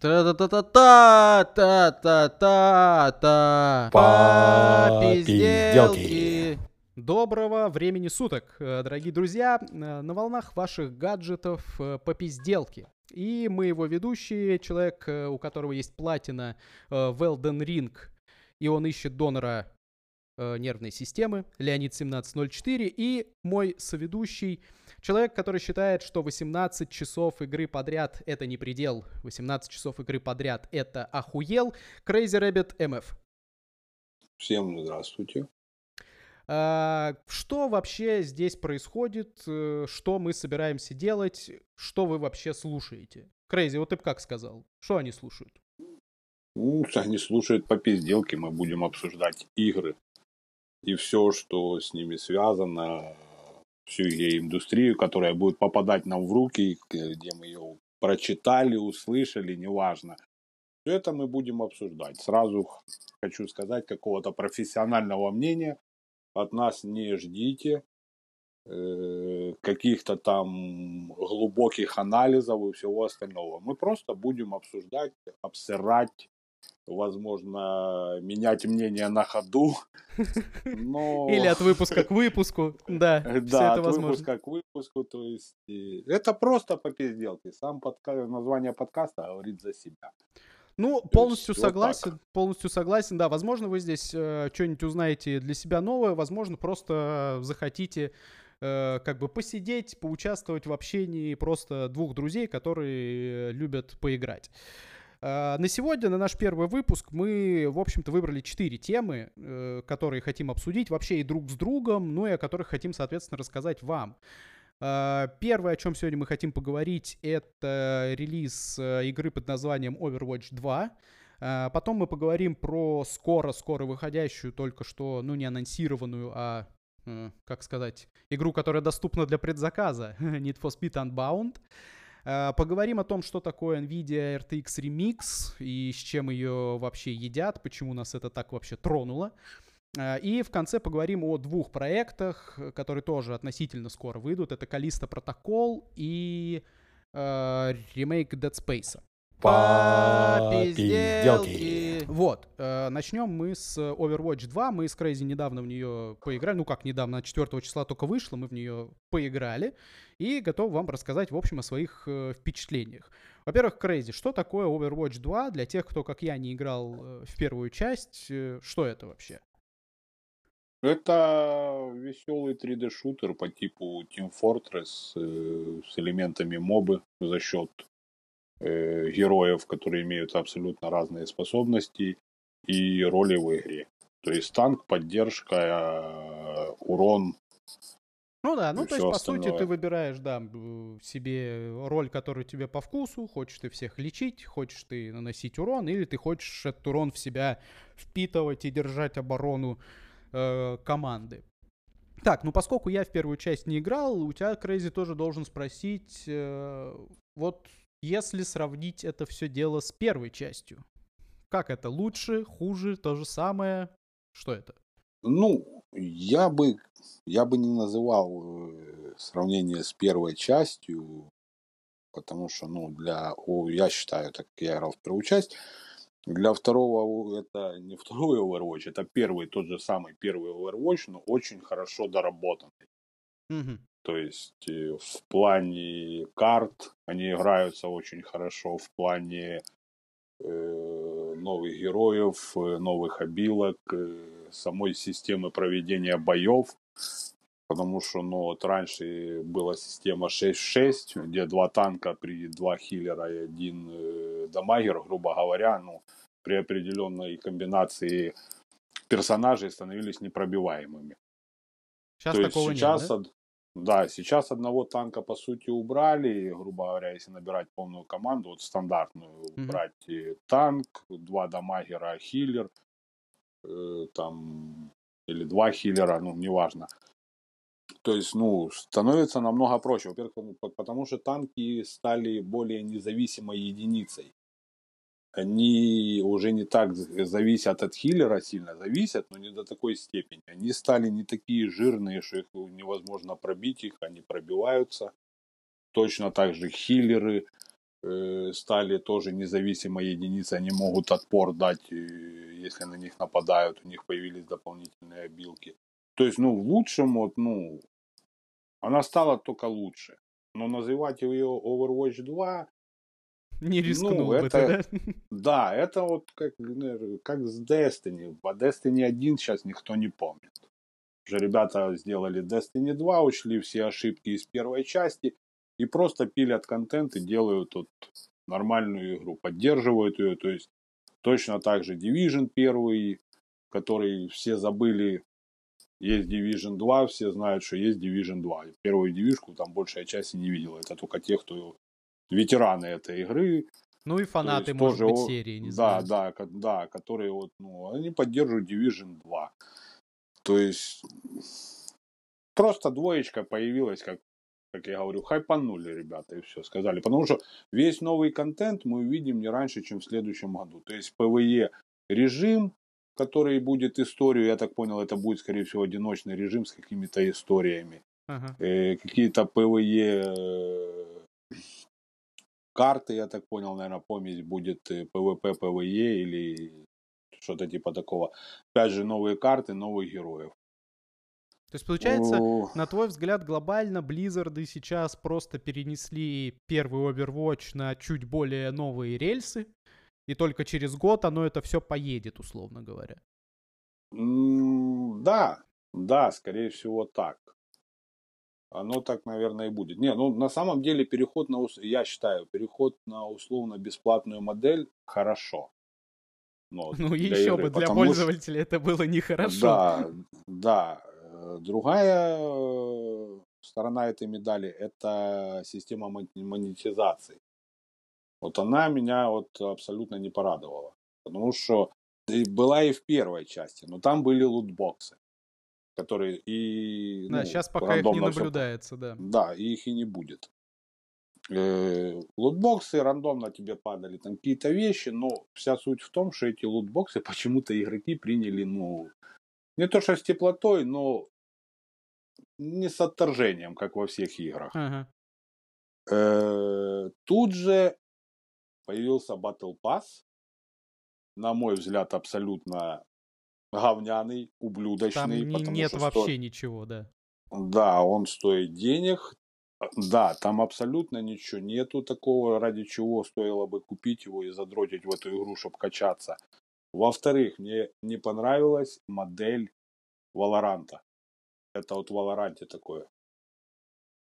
Та-та-та-та-та-та-та. Попизделки. Доброго времени суток, э, дорогие друзья, э, на волнах ваших гаджетов э, попизделки. И мы его ведущие, человек, у которого есть платина в Elden Ring, и он ищет донора э, нервной системы, Леонид 1704, и мой соведущий, человек, который считает, что 18 часов игры подряд это не предел, 18 часов игры подряд это охуел, Crazy Rabbit MF. Всем здравствуйте. А, Что вообще здесь происходит? э, Что мы собираемся делать? Что вы вообще слушаете? Крейзи, вот ты бы как сказал? Что они слушают? Ну, они слушают по пизделке, мы будем обсуждать игры и все, что с ними связано, всю индустрию, которая будет попадать нам в руки, где мы ее прочитали, услышали, неважно. Все это мы будем обсуждать. Сразу хочу сказать, какого-то профессионального мнения от нас не ждите. э, каких-то там глубоких анализов и всего остального. Мы просто будем обсуждать, обсирать, возможно, менять мнение на ходу. Но... Или от выпуска к выпуску. Да, Да, от возможно. выпуска к выпуску, то есть это просто по пизделке. Сам подка- название подкаста говорит за себя. Ну, полностью есть вот согласен, полностью согласен, да. Возможно, вы здесь э, что-нибудь узнаете для себя новое, возможно, просто захотите э, как бы посидеть, поучаствовать в общении просто двух друзей, которые любят поиграть. Э, На сегодня, на наш первый выпуск, мы, в общем-то, выбрали четыре темы, э, которые хотим обсудить вообще и друг с другом, ну и о которых хотим, соответственно, рассказать вам. Э, Первое, о чем сегодня мы хотим поговорить, это релиз э, игры под названием Overwatch 2. Э, Потом мы поговорим про скоро-скоро выходящую, только что, ну, не анонсированную, а, э, как сказать, игру, которая доступна для предзаказа, Need for Speed Unbound. Э, Поговорим о том, что такое NVIDIA RTX Remix и с чем ее вообще едят, почему нас это так вообще тронуло. Э, И в конце поговорим о двух проектах, которые тоже относительно скоро выйдут. Это Калиста Протокол и э, ремейк Dead Space. Попизделки. Вот, э, начнем мы с Overwatch 2. Мы с Crazy недавно в нее поиграли. Ну как недавно, 4 числа только вышло, мы в нее поиграли. И готов вам рассказать, в общем, о своих э, впечатлениях. Во-первых, Crazy, что такое Overwatch 2 для тех, кто, как я, не играл э, в первую часть? э, Что это вообще? Это веселый 3D-шутер по типу Team Fortress э, с элементами мобы за счет э, героев, которые имеют абсолютно разные способности и роли в игре. То есть танк, поддержка, э, урон. Ну да, ну то есть, по сути, ты выбираешь, да, себе роль, которая тебе по вкусу. Хочешь ты всех лечить, хочешь ты наносить урон, или ты хочешь этот урон в себя впитывать и держать оборону э, команды. Так, ну поскольку я в первую часть не играл, у тебя, Крейзи, тоже должен спросить, э, вот если сравнить это все дело с первой частью, как это, лучше, хуже, то же самое? Что это? Ну, я бы, я бы не называл э, сравнение с первой частью, потому что, ну, для, я считаю, так как я играл в первую часть, для второго это не второй Overwatch, это первый, тот же самый первый Overwatch, но очень хорошо доработанный. Мгм. То есть э, в плане карт они играются очень хорошо, в плане э, новых героев, э, новых обилок, э, самой системы проведения боев. Потому что, ну, вот раньше была система 6-6, где два танка при два хиллера и один э, дамагер, грубо говоря, ну, при определенной комбинации персонажей становились непробиваемыми. Сейчас То есть такого сейчас, нет, да? Да, сейчас одного танка по сути убрали, грубо говоря, если набирать полную команду, вот стандартную, Мгм. брать э, танк, два дамагера, хиллер, э, там, или два хиллера, ну, неважно. То есть, ну, становится намного проще. Во-первых, по- потому что танки стали более независимой единицей. Они уже не так зависят от хиллера сильно, зависят, но не до такой степени. Они стали не такие жирные, что их невозможно пробить, их они пробиваются. Точно так же хиллеры э, стали тоже независимой единицей, они могут отпор дать, э, если на них нападают, у них появились дополнительные обилки. То есть, ну, в лучшем, вот, ну, она стала только лучше. Но называть ее Overwatch 2 не рискнул ну, бы это, ты, да? Это вот как, ну, как с Destiny. По Destiny 1 сейчас никто не помнит. Уже ребята сделали Destiny 2, учли все ошибки из первой части и просто пилят контент и делают вот нормальную игру, поддерживают ее. То есть точно так же Division 1, который все забыли, есть Division 2, все знают, что есть Division 2. Первую Division там большая часть и не видела. Это только те, кто ветераны этой игры. Ну и фанаты, может тоже, быть, серии, не да, знаю. Да, да, да, которые вот, ну, они поддерживают Division 2. То есть просто двоечка появилась, как, как я говорю, хайпанули ребята и все сказали. Потому что весь новый контент мы увидим не раньше, чем в следующем году. То есть PvE режим, который будет историю, я так понял, это будет, скорее всего, одиночный режим с какими-то историями. Ага. Э, какие-то PvE карты, я так понял, наверное, помесь будет PvP, PvE или что-то типа такого. Опять же, новые карты, новых героев. То есть, получается, О... на твой взгляд, глобально Blizzard сейчас просто перенесли первый Overwatch на чуть более новые рельсы, и только через год оно это все поедет, условно говоря. Да, да, скорее всего так оно так, наверное, и будет. Не, ну на самом деле переход на, я считаю, переход на условно-бесплатную модель хорошо. Ну, ну еще игры, бы для пользователя что... это было нехорошо. Да, да. Э, другая э, сторона этой медали – это система монетизации. Вот она меня вот абсолютно не порадовала. Потому что была и в первой части, но там были лутбоксы которые и... Да, ну, сейчас пока их не наблюдается, да. Да, и их и не будет. Э, лутбоксы рандомно тебе падали там какие-то вещи, но вся суть в том, что эти лутбоксы почему-то игроки приняли, ну, не то что с теплотой, но не с отторжением, как во всех играх. Ага. Э, тут же появился Battle Pass, на мой взгляд, абсолютно говняный, ублюдочный. Там не, нет вообще сто... ничего, да. Да, он стоит денег. Да, там абсолютно ничего нету такого, ради чего стоило бы купить его и задротить в эту игру, чтобы качаться. Во-вторых, мне не понравилась модель Валоранта. Это вот в Валоранте такое.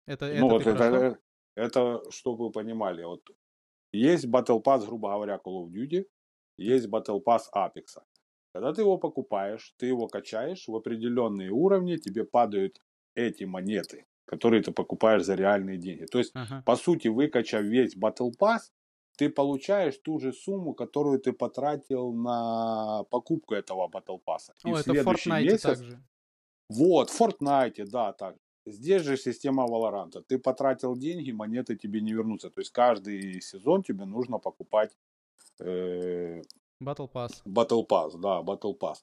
Это, ну, это, вот это, это, чтобы вы понимали, вот есть Battle Pass, грубо говоря, Call of Duty, есть Battle Pass Apex. Когда ты его покупаешь, ты его качаешь в определенные уровни, тебе падают эти монеты, которые ты покупаешь за реальные деньги. То есть, uh-huh. по сути, выкачав весь Battle Pass, ты получаешь ту же сумму, которую ты потратил на покупку этого Battle Pass. О, И это в Fortnite месяц... также. Вот, в Fortnite, да, так. Здесь же система Valorant. Ты потратил деньги, монеты тебе не вернутся. То есть каждый сезон тебе нужно покупать э, Battle Pass. Battle Pass, да, Battle Pass.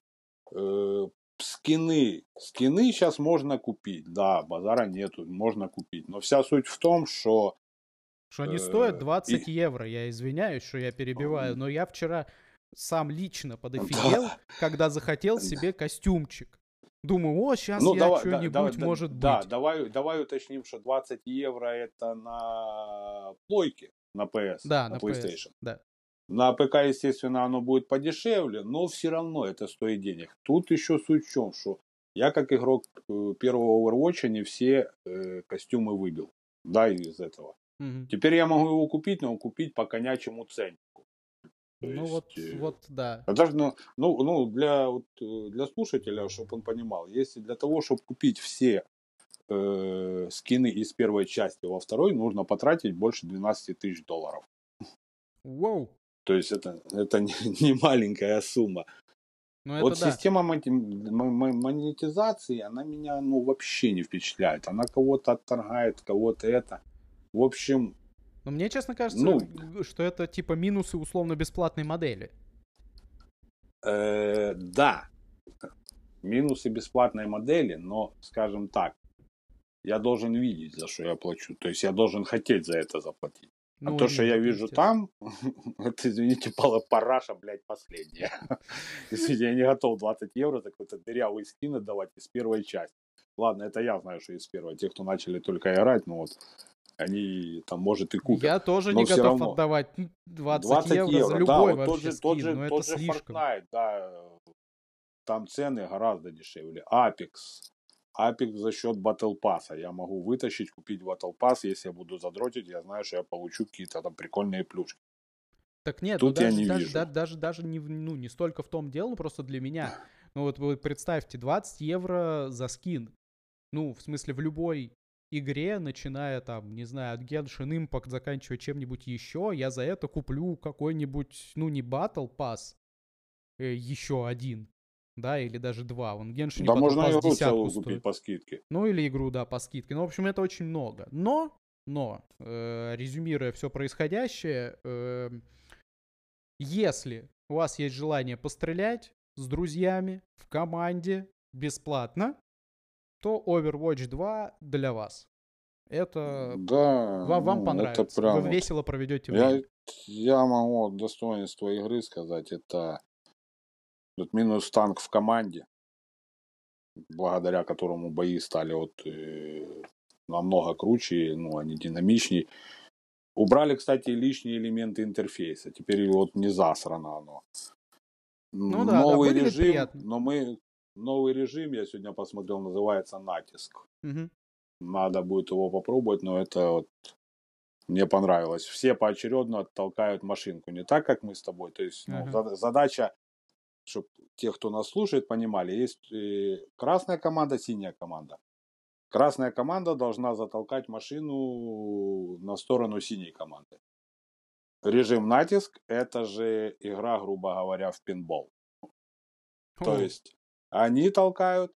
Э, скины. Скины сейчас можно купить, да, базара нету, можно купить. Но вся суть в том, что... Что они э, стоят 20 и... евро, я извиняюсь, что я перебиваю, но я вчера сам лично подофигел, да. когда захотел себе костюмчик. Думаю, о, сейчас ну, я давай, что-нибудь, да, может да, быть. Да, давай, давай уточним, что 20 евро это на плойке, на PS, да, на, на PlayStation. PS, да. На ПК, естественно, оно будет подешевле, но все равно это стоит денег. Тут еще суть в чем, что я как игрок э, первого Overwatch не все э, костюмы выбил. Да, из этого. Угу. Теперь я могу его купить, но купить по конячему ценнику. То ну есть, вот, э, вот, да. Это, ну, ну, ну для, вот, э, для слушателя, чтобы он понимал, если для того, чтобы купить все э, скины из первой части во второй, нужно потратить больше 12 тысяч долларов. Воу! То есть это, это не, не маленькая сумма. Ну, вот да. система монетизации, она меня ну, вообще не впечатляет. Она кого-то отторгает, кого-то это. В общем... Но мне, честно кажется, ну, что это типа минусы условно-бесплатной модели. Э, да, минусы бесплатной модели, но, скажем так, я должен видеть, за что я плачу. То есть я должен хотеть за это заплатить. А то, что я вижу там, это, извините, параша, блядь, последняя. Если я не готов 20 евро за какой-то дырявый скин отдавать из первой части. Ладно, это я знаю, что из первой. Те, кто начали только играть, ну вот, они там, может, и купят. Я тоже не готов равно. отдавать 20, 20 евро, евро за любой да, вот тот же, скин, тот же, но тот же слишком. Fortnite, да, там цены гораздо дешевле. Apex, Apex за счет Battle Pass. Я могу вытащить, купить Battle Pass, если я буду задротить, я знаю, что я получу какие-то там прикольные плюшки. Так нет, Тут ну, даже, я не даже, вижу. даже, даже, даже не, ну, не столько в том дело, просто для меня. Ну вот вы представьте, 20 евро за скин. Ну, в смысле, в любой игре, начиная там, не знаю, от Genshin Impact, заканчивая чем-нибудь еще, я за это куплю какой-нибудь, ну, не Battle Pass, э, еще один, да, или даже два. Он Genshin Да, можно игру целую стоит. купить по скидке. Ну, или игру, да, по скидке. Ну, в общем, это очень много. Но, но, э, резюмируя все происходящее, э, если у вас есть желание пострелять с друзьями в команде бесплатно, то Overwatch 2 для вас. Это да, вам, вам ну, понравится. Это прям Вы весело проведете время. Я, я могу достоинство игры сказать, это Тут минус танк в команде, благодаря которому бои стали вот э, намного круче, ну, они динамичнее. Убрали, кстати, лишние элементы интерфейса. Теперь вот не засрано оно. Ну, да, новый да, режим, приятно. но мы новый режим, я сегодня посмотрел, называется натиск. Угу. Надо будет его попробовать, но это вот мне понравилось. Все поочередно толкают машинку, не так, как мы с тобой. То есть ну, задача чтобы те, кто нас слушает, понимали, есть э, красная команда, синяя команда. Красная команда должна затолкать машину на сторону синей команды. Режим натиск – это же игра, грубо говоря, в пинбол. То есть они толкают,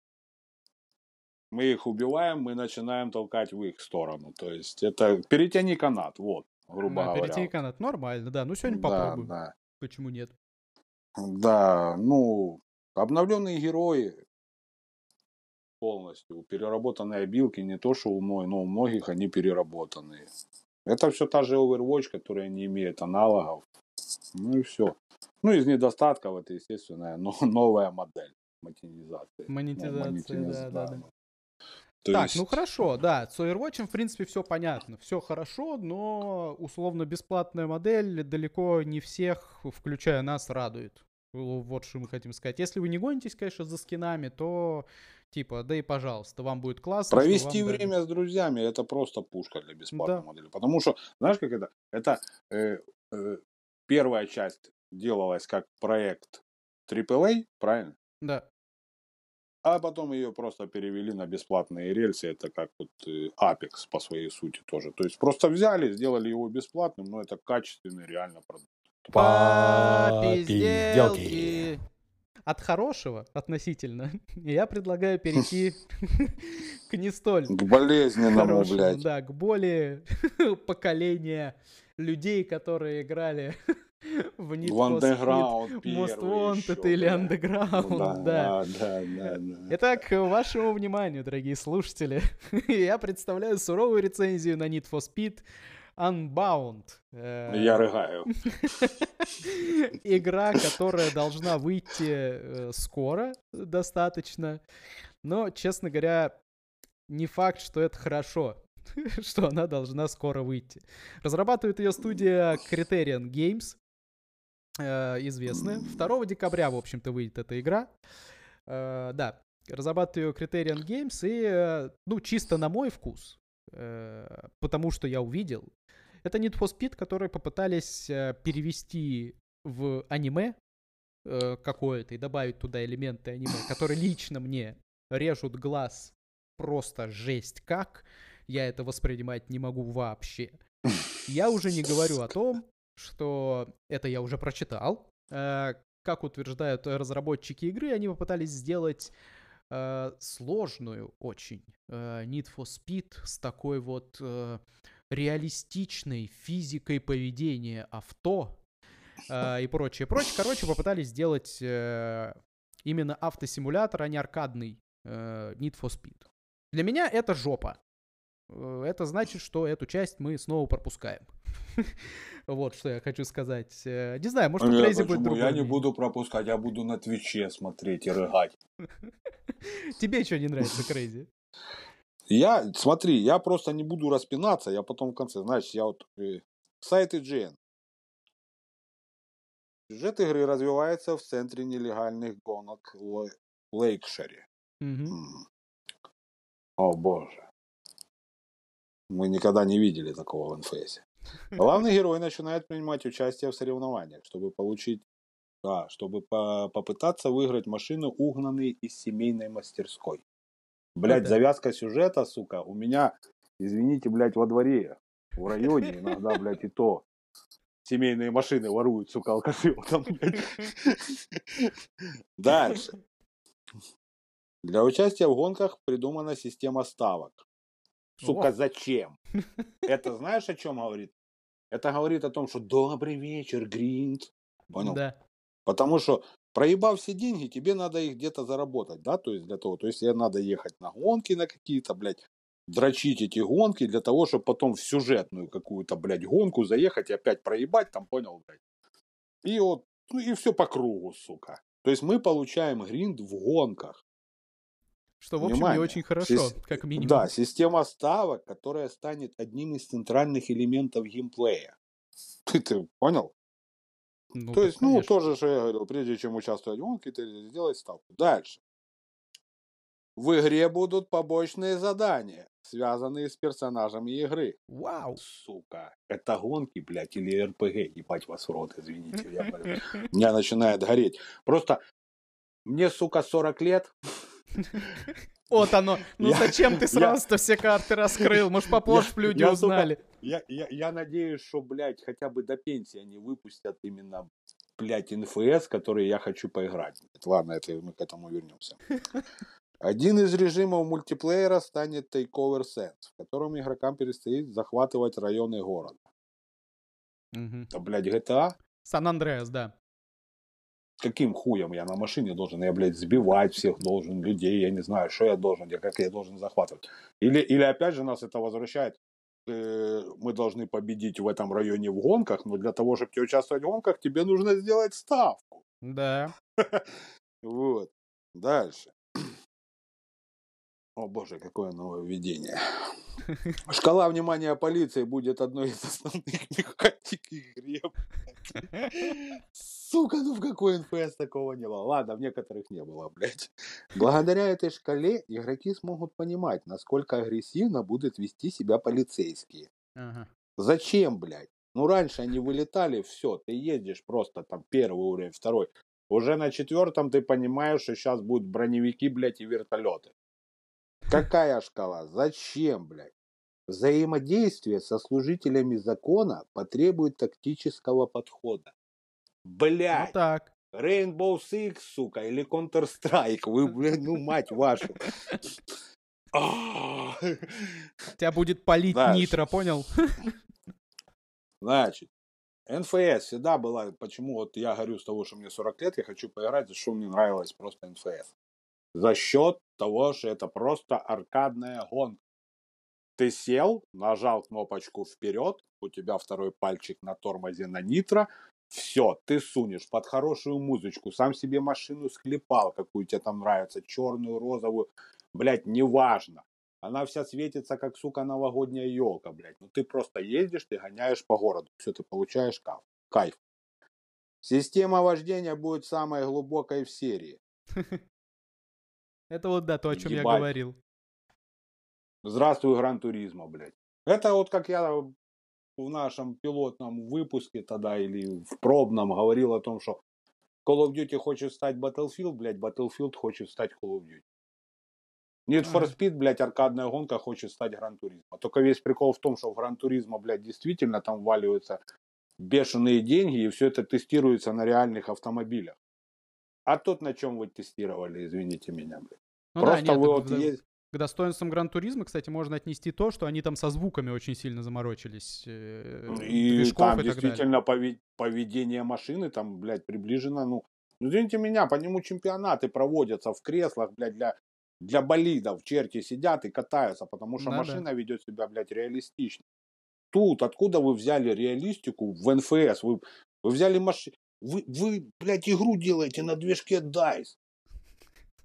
мы их убиваем, мы начинаем толкать в их сторону. То есть это перетяни канат, вот, грубо да, говоря. Перетяни канат, нормально, да. Ну сегодня попробуем. Да, да. Почему нет? Да, ну, обновленные герои полностью, переработанные обилки, не то что у мной, но у многих они переработанные. Это все та же Overwatch, которая не имеет аналогов. Ну и все. Ну, из недостатков это, естественно, но новая модель монетизации. Монетизация, ну, да, да, да. То так, есть... ну хорошо, да, с Overwatch, в принципе, все понятно, все хорошо, но условно бесплатная модель далеко не всех, включая нас, радует. Вот что мы хотим сказать. Если вы не гонитесь, конечно, за скинами, то типа, да и пожалуйста, вам будет классно. Провести время дали... с друзьями это просто пушка для бесплатной да. модели. Потому что, знаешь, как это? Это э, э, первая часть делалась как проект AAA, правильно? Да. А потом ее просто перевели на бесплатные рельсы. Это как вот э, Apex по своей сути тоже. То есть просто взяли, сделали его бесплатным, но это качественный реально продукт. По пизделке. От хорошего относительно я предлагаю перейти к не столь к болезненному, блядь. Да, к более поколения людей, которые играли в Need for Speed Most Wanted или Underground, да, да. Да, да, да. Итак, вашему вниманию, дорогие слушатели, я представляю суровую рецензию на Need for Speed Unbound. Э, я рыгаю. Игра, которая должна выйти э, скоро достаточно, но, честно говоря, не факт, что это хорошо. что она должна скоро выйти. Разрабатывает ее студия Criterion Games, э, известная. 2 декабря, в общем-то, выйдет эта игра. Э, да, разрабатываю Criterion Games, и, э, ну, чисто на мой вкус, потому что я увидел, это Need for Speed, которые попытались перевести в аниме какое-то и добавить туда элементы аниме, которые лично мне режут глаз просто жесть как я это воспринимать не могу вообще. Я уже не говорю о том, что это я уже прочитал. Э, как утверждают разработчики игры, они попытались сделать э, сложную очень э, Need for Speed с такой вот реалистичной физикой поведения авто и прочее, прочее. Короче, попытались сделать именно автосимулятор, а не аркадный Need for Speed. Для меня это жопа. Э, это значит, что эту часть мы снова пропускаем. Вот что я хочу сказать. Э, не знаю, может, у Крейзи будет другой. Я не буду пропускать, я буду на Твиче смотреть и рыгать. Тебе что не нравится, Crazy? Я, смотри, я просто не буду распинаться, я потом в конце, знаешь, я вот э, сайт IGN. Сюжет игры развивается в центре нелегальных гонок в Лейкшире. О боже. Мы никогда не видели такого в NFS. Главный герой начинает принимать участие в соревнованиях, чтобы получить, да, чтобы по попытаться выиграть машину, угнанные из семейной мастерской. Блять, завязка сюжета, сука, у меня, извините, блядь, во дворе, в районе иногда, блядь, и то семейные машины воруют, сука, алкаши. Там, Дальше. Для участия в гонках придумана система ставок. Сука, зачем? Это знаешь, о чем говорит? Это говорит о том, что добрый вечер, Гринт. Понял? Да. Потому что проебав все деньги, тебе надо их где-то заработать, да, то есть для того, то есть тебе надо ехать на гонки на какие-то, блядь, дрочить эти гонки для того, чтобы потом в сюжетную какую-то, блядь, гонку заехать и опять проебать, там, понял, блядь. И вот, ну и все по кругу, сука. То есть мы получаем гринд в гонках. Что, в общем, Внимание. не очень хорошо, Сис... как минимум. Да, система ставок, которая станет одним из центральных элементов геймплея. Ты, ты понял? Ну, То есть, ну, тоже же я говорил, прежде чем участвовать в гонке, ты сделай ставку. Дальше. В игре будут побочные задания, связанные с персонажами игры. Вау! Сука, это гонки, блядь, или РПГ, ебать вас в рот, извините. Я, меня начинает гореть. Просто мне, сука, 40 лет. Вот оно. Ну я, зачем ты сразу-то все карты раскрыл? Может, попозже люди я, узнали. Сука, я, я, я надеюсь, что, блядь, хотя бы до пенсии они выпустят именно, блядь, НФС, который я хочу поиграть. Ладно, это мы к этому вернемся. Один из режимов мультиплеера станет Takeover Sense, в котором игрокам предстоит захватывать районы города. Угу. Да, блядь, GTA? Сан-Андреас, да. Каким хуем я на машине должен? Я, блядь, сбивать всех должен, людей, я не знаю, что я должен, я, как я должен захватывать. Или, или опять же нас это возвращает э, мы должны победить в этом районе в гонках, но для того, чтобы тебе участвовать в гонках, тебе нужно сделать ставку. Да. Вот. Дальше. О боже, какое нововведение. Шкала внимания полиции будет одной из основных механик игре. Сука, ну в какой НФС такого не было? Ладно, в некоторых не было, блядь. Благодаря этой шкале игроки смогут понимать, насколько агрессивно будут вести себя полицейские. Ага. Зачем, блядь? Ну, раньше они вылетали, все, ты едешь просто там первый уровень, второй. Уже на четвертом ты понимаешь, что сейчас будут броневики, блядь, и вертолеты. Какая шкала? Зачем, блядь? Взаимодействие со служителями закона потребует тактического подхода. Блядь! Ну так. Rainbow Six, сука, или Counter-Strike. Вы, блядь, ну мать вашу. Тебя будет палить нитро, понял? Значит, НФС всегда была, почему вот я говорю с того, что мне 40 лет, я хочу поиграть, за что мне нравилось просто НФС за счет того, что это просто аркадная гонка. Ты сел, нажал кнопочку вперед, у тебя второй пальчик на тормозе на нитро, все, ты сунешь под хорошую музычку, сам себе машину склепал, какую тебе там нравится, черную, розовую, блядь, неважно. Она вся светится, как, сука, новогодняя елка, блядь. Ну ты просто ездишь, ты гоняешь по городу, все, ты получаешь кайф. кайф. Система вождения будет самой глубокой в серии. Это вот да, то, о чем Ебать. я говорил. Здравствуй, Gran Turismo, блядь. Это вот как я в нашем пилотном выпуске тогда или в пробном говорил о том, что Call of Duty хочет стать Battlefield, блядь, Battlefield хочет стать Call of Duty. Need for Speed, блядь, аркадная гонка хочет стать Gran Turismo. Только весь прикол в том, что в Gran Turismo, блядь, действительно там валиваются бешеные деньги, и все это тестируется на реальных автомобилях. А тут на чем вы тестировали, извините меня, блядь. Ну, Просто да, нет, вы вот к, есть... к достоинствам Гран-туризма, кстати, можно отнести то, что они там со звуками очень сильно заморочились. Э, и там и действительно далее. поведение машины там, блядь, приближено, ну, ну, извините меня, по нему чемпионаты проводятся в креслах, блядь, для для болидов черти сидят и катаются, потому что Да-да. машина ведет себя, блядь, реалистично. Тут откуда вы взяли реалистику в НФС? Вы, вы взяли машину... Вы, вы, блядь, игру делаете на движке DICE.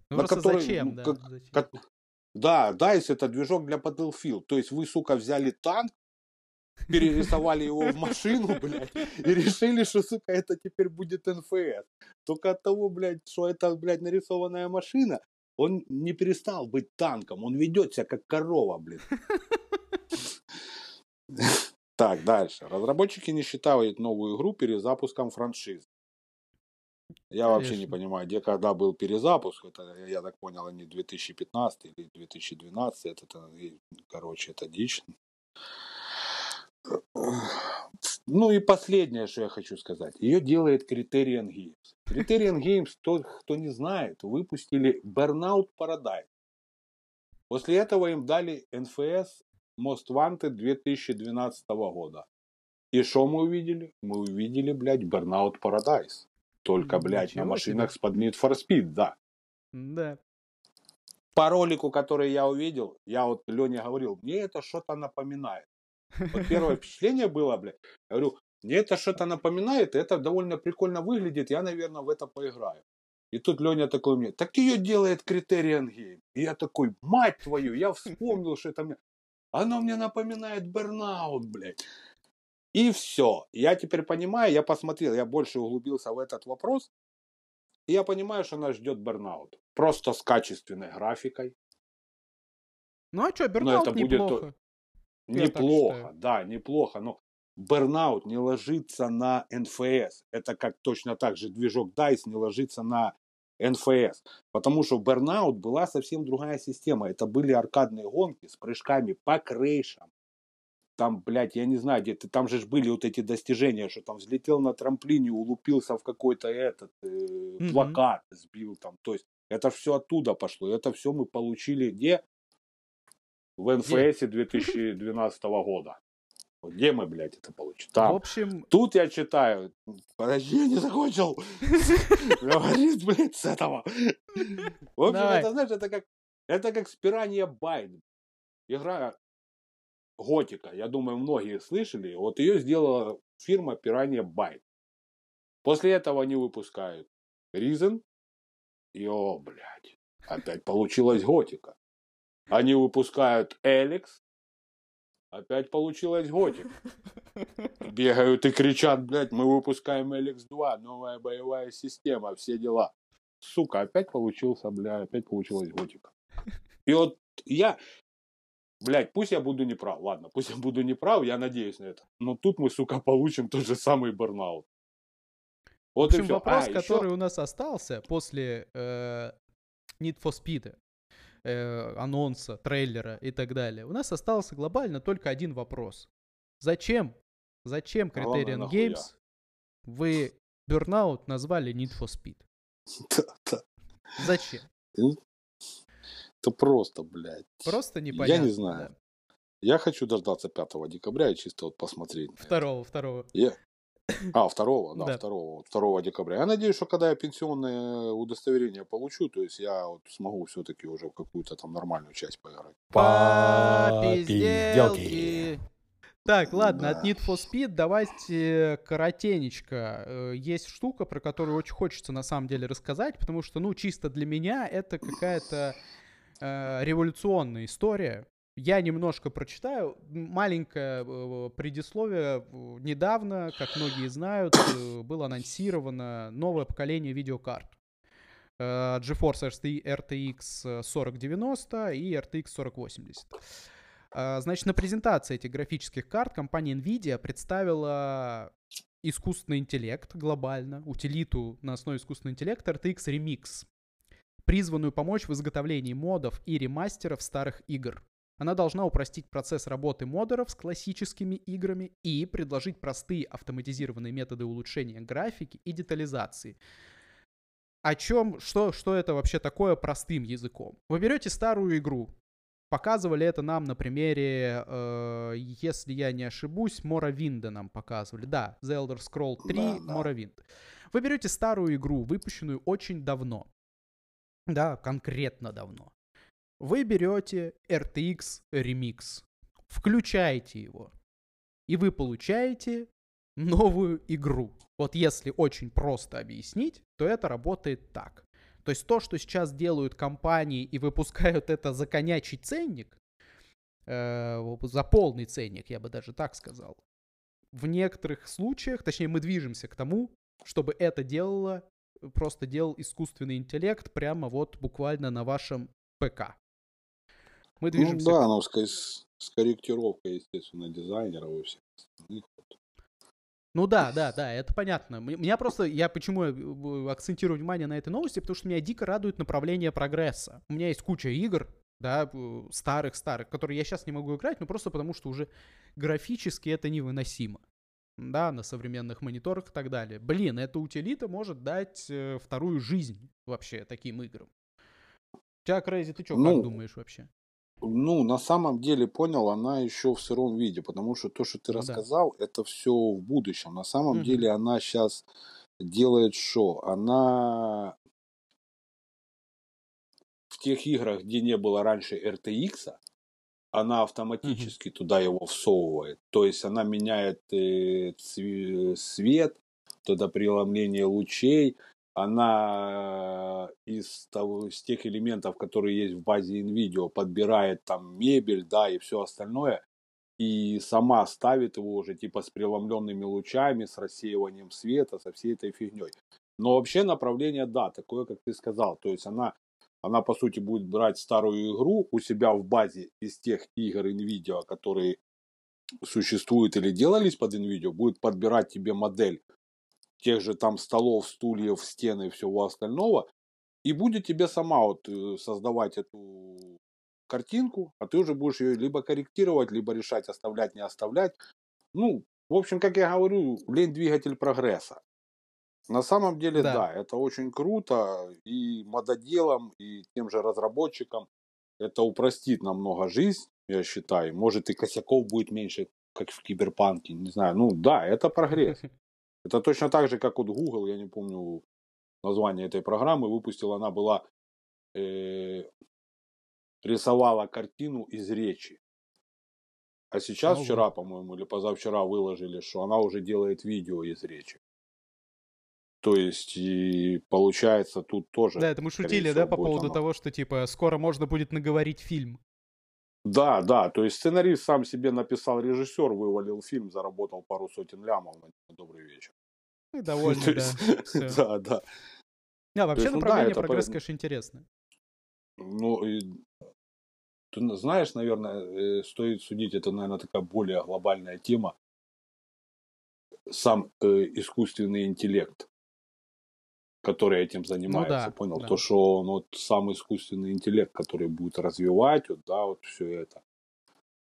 Ну, на который, зачем, ну, да? как- зачем? Как- Да, DICE это движок для Battlefield. То есть вы, сука, взяли танк, перерисовали его в машину, блядь, и решили, что, сука, это теперь будет НФС. Только от того, блядь, что это, блядь, нарисованная машина, он не перестал быть танком, он ведет себя как корова, блин. Так, дальше. Разработчики не считают новую игру перезапуском франшизы. Я вообще не Конечно. понимаю, где когда был перезапуск. Это, я так понял, они 2015 или 2012. Это, это, короче, это дичь. Ну и последнее, что я хочу сказать. Ее делает Criterion Games. Criterion Games, тот, кто не знает, выпустили Burnout Paradise. После этого им дали NFS Most Wanted 2012 года. И что мы увидели? Мы увидели, блядь, Burnout Paradise. Только, блядь, на машинах с под Need for Speed, да. Да. По ролику, который я увидел, я вот Лене говорил, мне это что-то напоминает. Вот первое впечатление было, блядь, я говорю, мне это что-то напоминает, это довольно прикольно выглядит, я, наверное, в это поиграю. И тут Леня такой мне, так ее делает Criterion Game. И я такой, мать твою, я вспомнил, что это мне... Оно мне напоминает Burnout, блядь. И все. Я теперь понимаю, я посмотрел, я больше углубился в этот вопрос, и я понимаю, что нас ждет Burnout. Просто с качественной графикой. Ну а что, Но Бернаут это будет то- неплохо. Я так Неплохо, да, неплохо, но Burnout не ложится на NFS. Это как точно так же движок DICE не ложится на NFS. Потому что Burnout была совсем другая система. Это были аркадные гонки с прыжками по крышам. Там, блядь, я не знаю, где ты, там же были вот эти достижения, что там взлетел на трамплине, улупился в какой-то этот э, Мгм. плакат, сбил там. То есть это все оттуда пошло. Это все мы получили где? В НФС 2012 года. Где мы, блядь, это получили? В Там. общем, Тут я читаю. Подожди, я не закончил. Говорит, блядь, с этого. В общем, это, знаешь, это как, это как спирание байт. Игра Готика. Я думаю, многие слышали. Вот ее сделала фирма Пиранья Байт. После этого они выпускают Reason. И, о, блядь, опять получилась Готика. Они выпускают Эликс. Опять получилась Готика. Бегают и кричат, блядь, мы выпускаем LX2, новая боевая система, все дела. Сука, опять получился, бля, опять получилась готика. И вот я, блядь, пусть я буду неправ, ладно, пусть я буду неправ, я надеюсь на это. Но тут мы, сука, получим тот же самый бурнаут. в Вот и общем все. вопрос, А, который еще- у нас остался после э, Need for Speed, э, анонса, трейлера и так далее, у нас остался глобально только один вопрос. Зачем, зачем А Criterion нахуя? Games вы Burnout назвали Need for Speed? Да, Зачем? Это просто, блядь. Просто непонятно. не знаю. да. Я хочу дождаться 5 декабря и чисто вот посмотреть. Второго, второго. Я- А, второго, да, Да. второго, 2 декабря. Я надеюсь, что когда я пенсионное удостоверение получу, то есть я вот смогу все-таки уже в какую-то там нормальную часть поиграть. По Попизделки. пизделке. Так, ладно, от Да. Need for Speed давайте коротенечко. Э, Есть штука, про которую очень хочется на самом деле рассказать, потому что, ну, чисто для меня это какая-то э, революционная история. Я немножко прочитаю. Маленькое э, предисловие. Недавно, как многие знают, э, было анонсировано новое поколение видеокарт. Э, GeForce RTX 4090 и RTX 4080. А, Значит, на презентации этих графических карт компания Nvidia представила искусственный интеллект глобально, утилиту на основе искусственного интеллекта RTX Remix, призванную помочь в изготовлении модов и ремастеров старых игр. Она должна упростить процесс работы модеров с классическими играми и предложить простые автоматизированные методы улучшения графики и детализации. О чем, что, что это вообще такое простым языком? Вы берете старую игру, Показывали это нам на примере, э, если я не ошибусь, Моровинда нам показывали. Да, The Elder Scroll 3 Да, да. Morrowind. Вы берете старую игру, выпущенную очень давно. Да, конкретно давно. Вы берете RTX Remix, включаете его, и вы получаете новую игру. Вот если очень просто объяснить, то это работает так. То есть то, что сейчас делают компании и выпускают это за конячий ценник, э, за полный ценник, я бы даже так сказал, в некоторых случаях, точнее мы движемся к тому, чтобы это делало, просто делал искусственный интеллект прямо вот буквально на вашем ПК. Мы ну движемся... Ну да, но с, с корректировкой, естественно, дизайнеров и всех остальных. Ну да, да, да, это понятно. Меня просто, я почему э, акцентирую внимание на этой новости, потому что меня дико радует направление прогресса. У меня есть куча игр, да, старых-старых, которые я сейчас не могу играть, но просто потому что уже графически это невыносимо. Да, на современных мониторах и так далее. Блин, эта утилита может дать э, вторую жизнь вообще таким играм. Тебя, Крейзи, ты что, ну, как думаешь вообще? Ну, на самом деле, понял, она еще в сыром виде, потому что то, что ты ну, рассказал, да. это все в будущем. На самом угу. деле она сейчас делает что? Она в тех играх, где не было раньше RTX, она автоматически угу. туда его всовывает. То есть она меняет э, цвет, тогда преломление лучей, она э, из, того, из тех элементов, которые есть в базе NVIDIA, подбирает там мебель, да, и все остальное, и сама ставит его уже типа с преломленными лучами, с рассеиванием света, со всей этой фигней. Но вообще направление, да, такое, как ты сказал. То есть она, она по сути будет брать старую игру у себя в базе из тех игр NVIDIA, которые существуют или делались под NVIDIA, будет подбирать тебе модель тех же там столов, стульев, стены и всего остального, и будет тебе сама вот э, создавать эту картинку, а ты уже будешь ее либо корректировать, либо решать, оставлять, не оставлять. Ну, в общем, как я говорю, лень двигатель прогресса. На самом деле, да. да, это очень круто и мододелам, и тем же разработчикам это упростит намного жизнь, я считаю. Может и косяков будет меньше, как в киберпанке, не знаю. Ну да, это прогресс. Это точно так же, как вот Google, я не помню название этой программы, выпустила, она была, э, рисовала картину из речи. А сейчас, ну, вчера, по-моему, или позавчера выложили, что она уже делает видео из речи. То есть, и получается, тут тоже... Да, это мы шутили, да, по поводу оно... того, что, типа, скоро можно будет наговорить фильм. Да, да, то есть сценарист сам себе написал режиссер, вывалил фильм, заработал пару сотен лямов на добрый вечер. И довольно, да. Да, да. А, вообще направление ну прогресса, конечно, интересно. Ну, ты знаешь, наверное, э, стоит судить, это, наверное, такая более глобальная тема. Сам э, искусственный интеллект, который этим занимается, ну, да, понял? Да. То, что он вот сам искусственный интеллект, который будет развивать, вот, да, вот все это.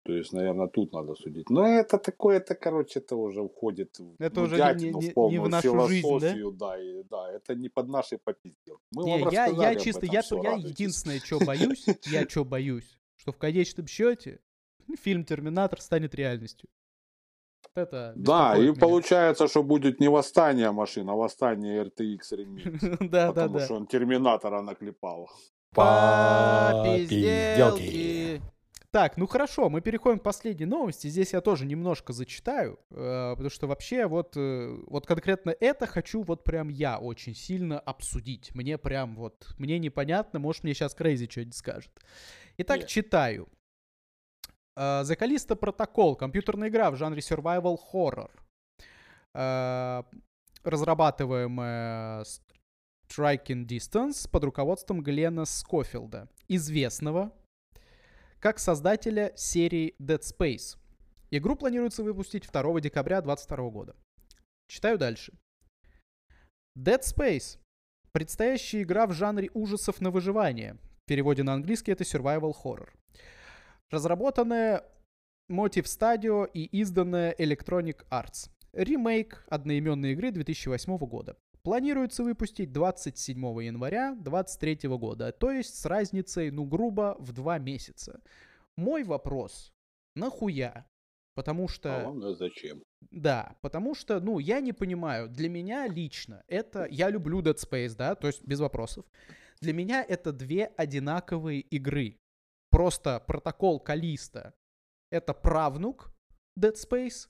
То есть, наверное, тут надо судить. Но это такое, это, короче, это уже уходит это в уже дятину, не, не, в полную не в нашу философию, жизнь, да? да, и, да, это не под наши попизделки. Мы не, вам я, я чисто, я, я единственное, что боюсь, я что боюсь, что в конечном счете фильм «Терминатор» станет реальностью. Это да, и меня. получается, что будет не восстание машин, а восстание RTX Remix. Да, да, да. Потому что он Терминатора наклепал. По пизделки. Так, ну хорошо, мы переходим к последней новости. Здесь я тоже немножко зачитаю, э, потому что вообще вот, э, вот конкретно это хочу вот прям я очень сильно обсудить. Мне прям вот, мне непонятно, может мне сейчас Крейзи что-нибудь скажет. Итак, Нет. читаю. Э, The Callisto Protocol, компьютерная игра в жанре survival horror, э, разрабатываемая Striking Distance под руководством Глена Скофилда, известного как создателя серии Dead Space. Игру планируется выпустить 2 декабря 2022 года. Читаю дальше. Dead Space. Предстоящая игра в жанре ужасов на выживание. В переводе на английский это survival horror. Разработанная Motive Studio и изданная Electronic Arts. Ремейк одноименной игры 2008 года планируется выпустить 27 января 2023 года, то есть с разницей, ну, грубо, в два месяца. Мой вопрос, нахуя? Потому что... А вам зачем? Да, потому что, ну, я не понимаю, для меня лично это... Я люблю Dead Space, да, то есть без вопросов. Для меня это две одинаковые игры. Просто протокол Калиста — это правнук Dead Space,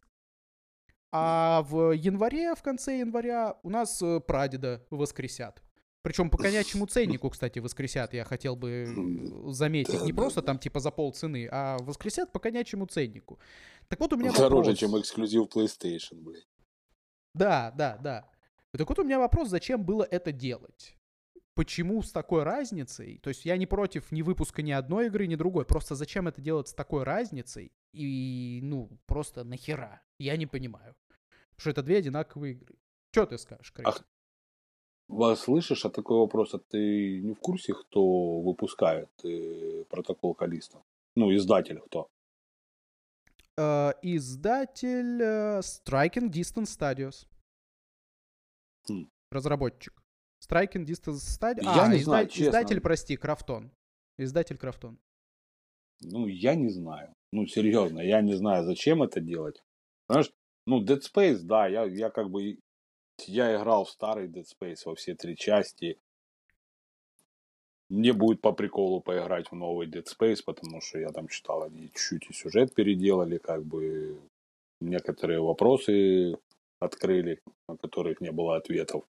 а в январе, в конце января, у нас э, прадеда воскресят. Причем по конячему ценнику, кстати, воскресят, я хотел бы заметить. Не просто там типа за полцены, а воскресят по конячему ценнику. Так вот у меня Дороже, вопрос. чем эксклюзив PlayStation, блядь. Да, да, да. Так вот у меня вопрос, зачем было это делать? Почему с такой разницей? То есть я не против ни выпуска ни одной игры, ни другой. Просто зачем это делать с такой разницей? И, ну, просто нахера? Я не понимаю. Потому что это две одинаковые игры. Что ты скажешь, Крейг? Ах, Вас слышишь, а такой вопрос, а ты не в курсе, кто выпускает э, протокол Калиста? Ну, издатель кто? Э, издатель э, Striking Distance Studios. Хм. Разработчик. Striking Distance Studios. Я а, не изда- знаю, честно. издатель, прости, Крафтон. Издатель Крафтон. Ну, я не знаю. Ну, серьезно, я не знаю, зачем это делать. Знаешь, ну, Dead Space, да, я, я как бы... Я играл в старый Dead Space во все три части. Мне будет по приколу поиграть в новый Dead Space, потому что я там читал, они чуть-чуть и сюжет переделали, как бы некоторые вопросы открыли, на которых не было ответов.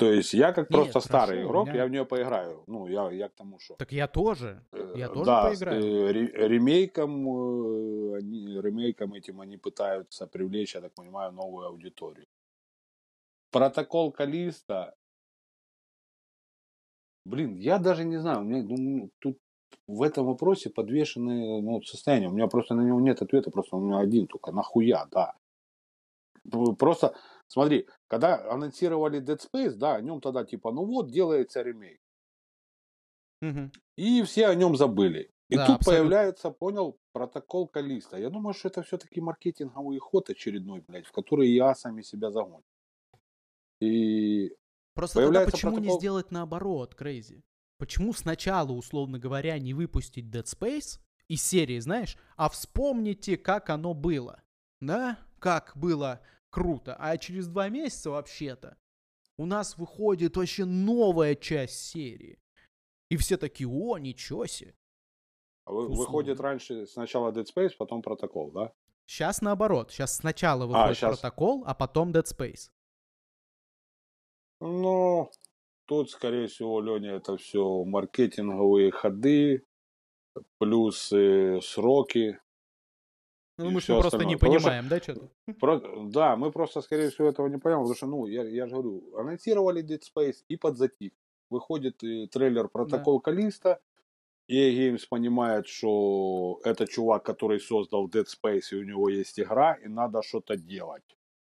То есть я как Нет, просто старый хорошо, игрок, меня- я в нее поиграю. Ну, я, я к тому, что... Так я тоже. Э, Я тоже да, поиграю. э, ре- ремейком, э, они, ремейком этим они пытаются привлечь, я так понимаю, новую аудиторию. Протокол Калиста. Блин, я даже не знаю, у меня ну, тут в этом вопросе подвешенное ну, состояние. У меня просто на него нет ответа, просто у меня один только. Нахуя, да. Просто, смотри, когда анонсировали Dead Space, да, о нем тогда типа, ну вот, делается ремейк. Мгм. И все о нем забыли. И Да, тут абсолютно. появляется, понял, протокол Калиста. Я думаю, что это все-таки маркетинговый ход очередной, блядь, в который я сами себя загонят. И Просто тогда почему не протокол- сделать наоборот, Крейзи? Почему сначала, условно говоря, не выпустить Dead Space из серии, знаешь, а вспомните, как оно было. Да? Как было круто. А через два месяца вообще-то у нас выходит вообще новая часть серии. И все такие, о, ничего себе. вы- Условно. выходит раньше сначала Dead Space, потом протокол, да? Сейчас наоборот. Сейчас сначала выходит щас. протокол, а потом Dead Space. Ну, тут, скорее всего, Леня, это все маркетинговые ходы, плюс э, сроки. Ну, И мы, мы просто не остальное. Потому что- понимаем, да, что-то? Про- да, мы просто, скорее всего, этого не понимаем, потому что, ну, я, я же говорю, анонсировали Dead Space и подзатих. Выходит э, трейлер Протокол Калиста, EA Games понимает, что это чувак, который создал Dead Space, и у него есть игра, и надо что-то делать.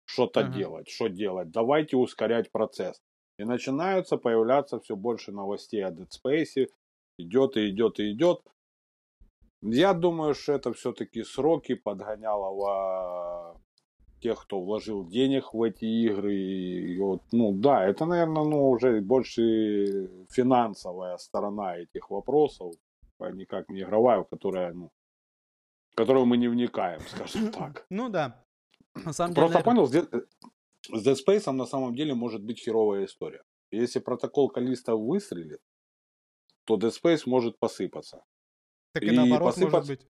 Что-то Ага. делать, что делать. Давайте ускорять процесс. И начинаются появляться все больше новостей о Dead Space. Идет и идет и идет. Я думаю, что это все-таки сроки подгоняло тех, кто вложил денег в эти игры. И вот, ну да, это, наверное, ну, уже больше финансовая сторона этих вопросов, а никак не игровая, в которая, ну, в которую мы не вникаем, скажем так. Ну да. На самом деле, Просто наверно- понял, с Dead, с Dead Space на самом деле может быть херовая история. Если протокол Калиста выстрелит, то Dead Space может посыпаться. Так и, и наоборот может посыпаться- быть.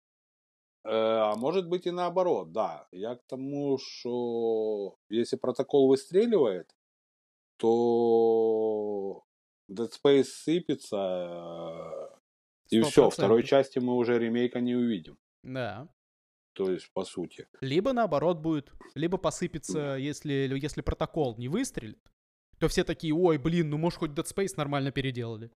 Э, А может быть и наоборот, да. Я к тому, что если протокол выстреливает, то Dead Space сыпется, э, и все, второй части мы уже ремейка не увидим. Да. То есть, по сути. Либо наоборот будет. Либо посыпется, если, если протокол не выстрелит, то все такие, ой, блин, ну может хоть Dead Space нормально переделали.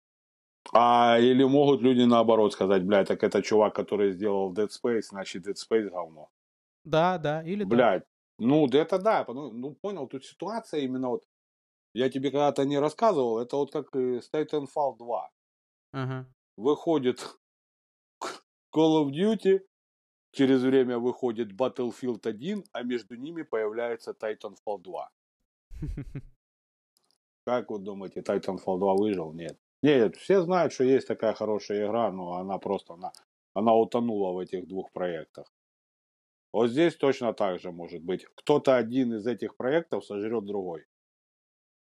А или могут люди наоборот сказать, блядь, так это чувак, который сделал Dead Space, значит Dead Space говно. Да, да, или да. Блядь, ну да это да, ну понял, тут ситуация именно вот, я тебе когда-то не рассказывал, это вот как с Titanfall 2. Ага. выходит Call of Duty, через время выходит Battlefield 1, а между ними появляется Titanfall 2. Как вы думаете, Titanfall 2 выжил? Нет. Нет, все знают, что есть такая хорошая игра, но она просто, она, она утонула в этих двух проектах. Вот здесь точно так же может быть. Кто-то один из этих проектов сожрет другой.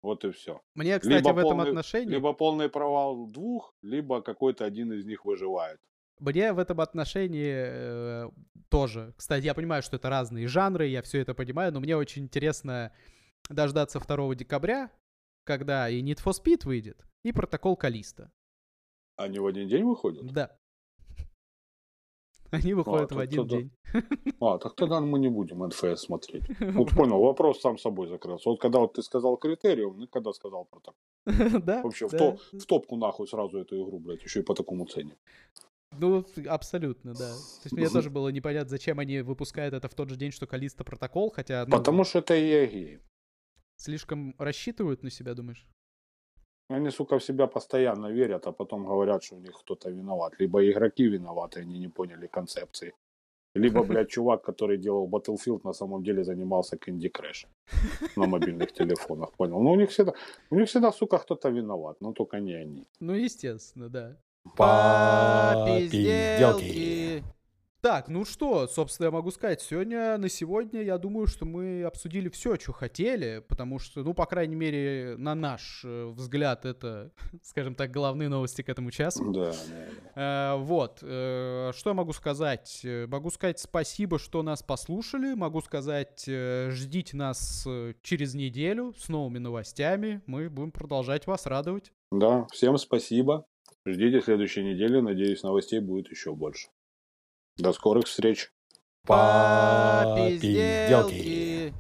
Вот и все. Мне, кстати, Либо в этом полный- отношении... Либо полный провал двух, либо какой-то один из них выживает. мне в этом отношении э, тоже. Кстати, я понимаю, что это разные жанры, я все это понимаю, но мне очень интересно дождаться 2 декабря, когда и Need for Speed выйдет, и протокол Калиста. Они в один день выходят? Да. Они выходят А, в один тогда- день. А, так тогда мы не будем НФС смотреть. Вот понял, вопрос сам собой закрылся. Вот когда вот ты сказал критериум, и когда сказал про так. Да? Вообще в, да. то- в топку нахуй сразу эту игру, блядь, еще и по такому цене. Ну, абсолютно, да. То есть мне тоже было непонятно, зачем они выпускают это в тот же день, что Калиста протокол, хотя ну, Потому что это EA слишком рассчитывают на себя, думаешь? Они, сука, в себя постоянно верят, а потом говорят, что у них кто-то виноват. Либо игроки виноваты, они не поняли концепции. Либо, блядь, чувак, который делал Battlefield, на самом деле занимался Candy Crush на мобильных телефонах, понял? Ну, у них всегда, у них всегда, сука, кто-то виноват, но только не они. Ну, естественно, да. Попизделки. Так, ну что, собственно, я могу сказать, сегодня, на сегодня, я думаю, что мы обсудили все, что хотели, потому что, ну, по крайней мере, на наш э, взгляд, это, скажем так, главные новости к этому часу. Да, да. Э, Вот, э, что я могу сказать? Могу сказать спасибо, что нас послушали. Могу сказать, ждите нас через неделю с новыми новостями. Мы будем продолжать вас радовать. Да, всем спасибо. Ждите следующей недели. Надеюсь, новостей будет еще больше. До скорых встреч. Попизделки. Попизделки.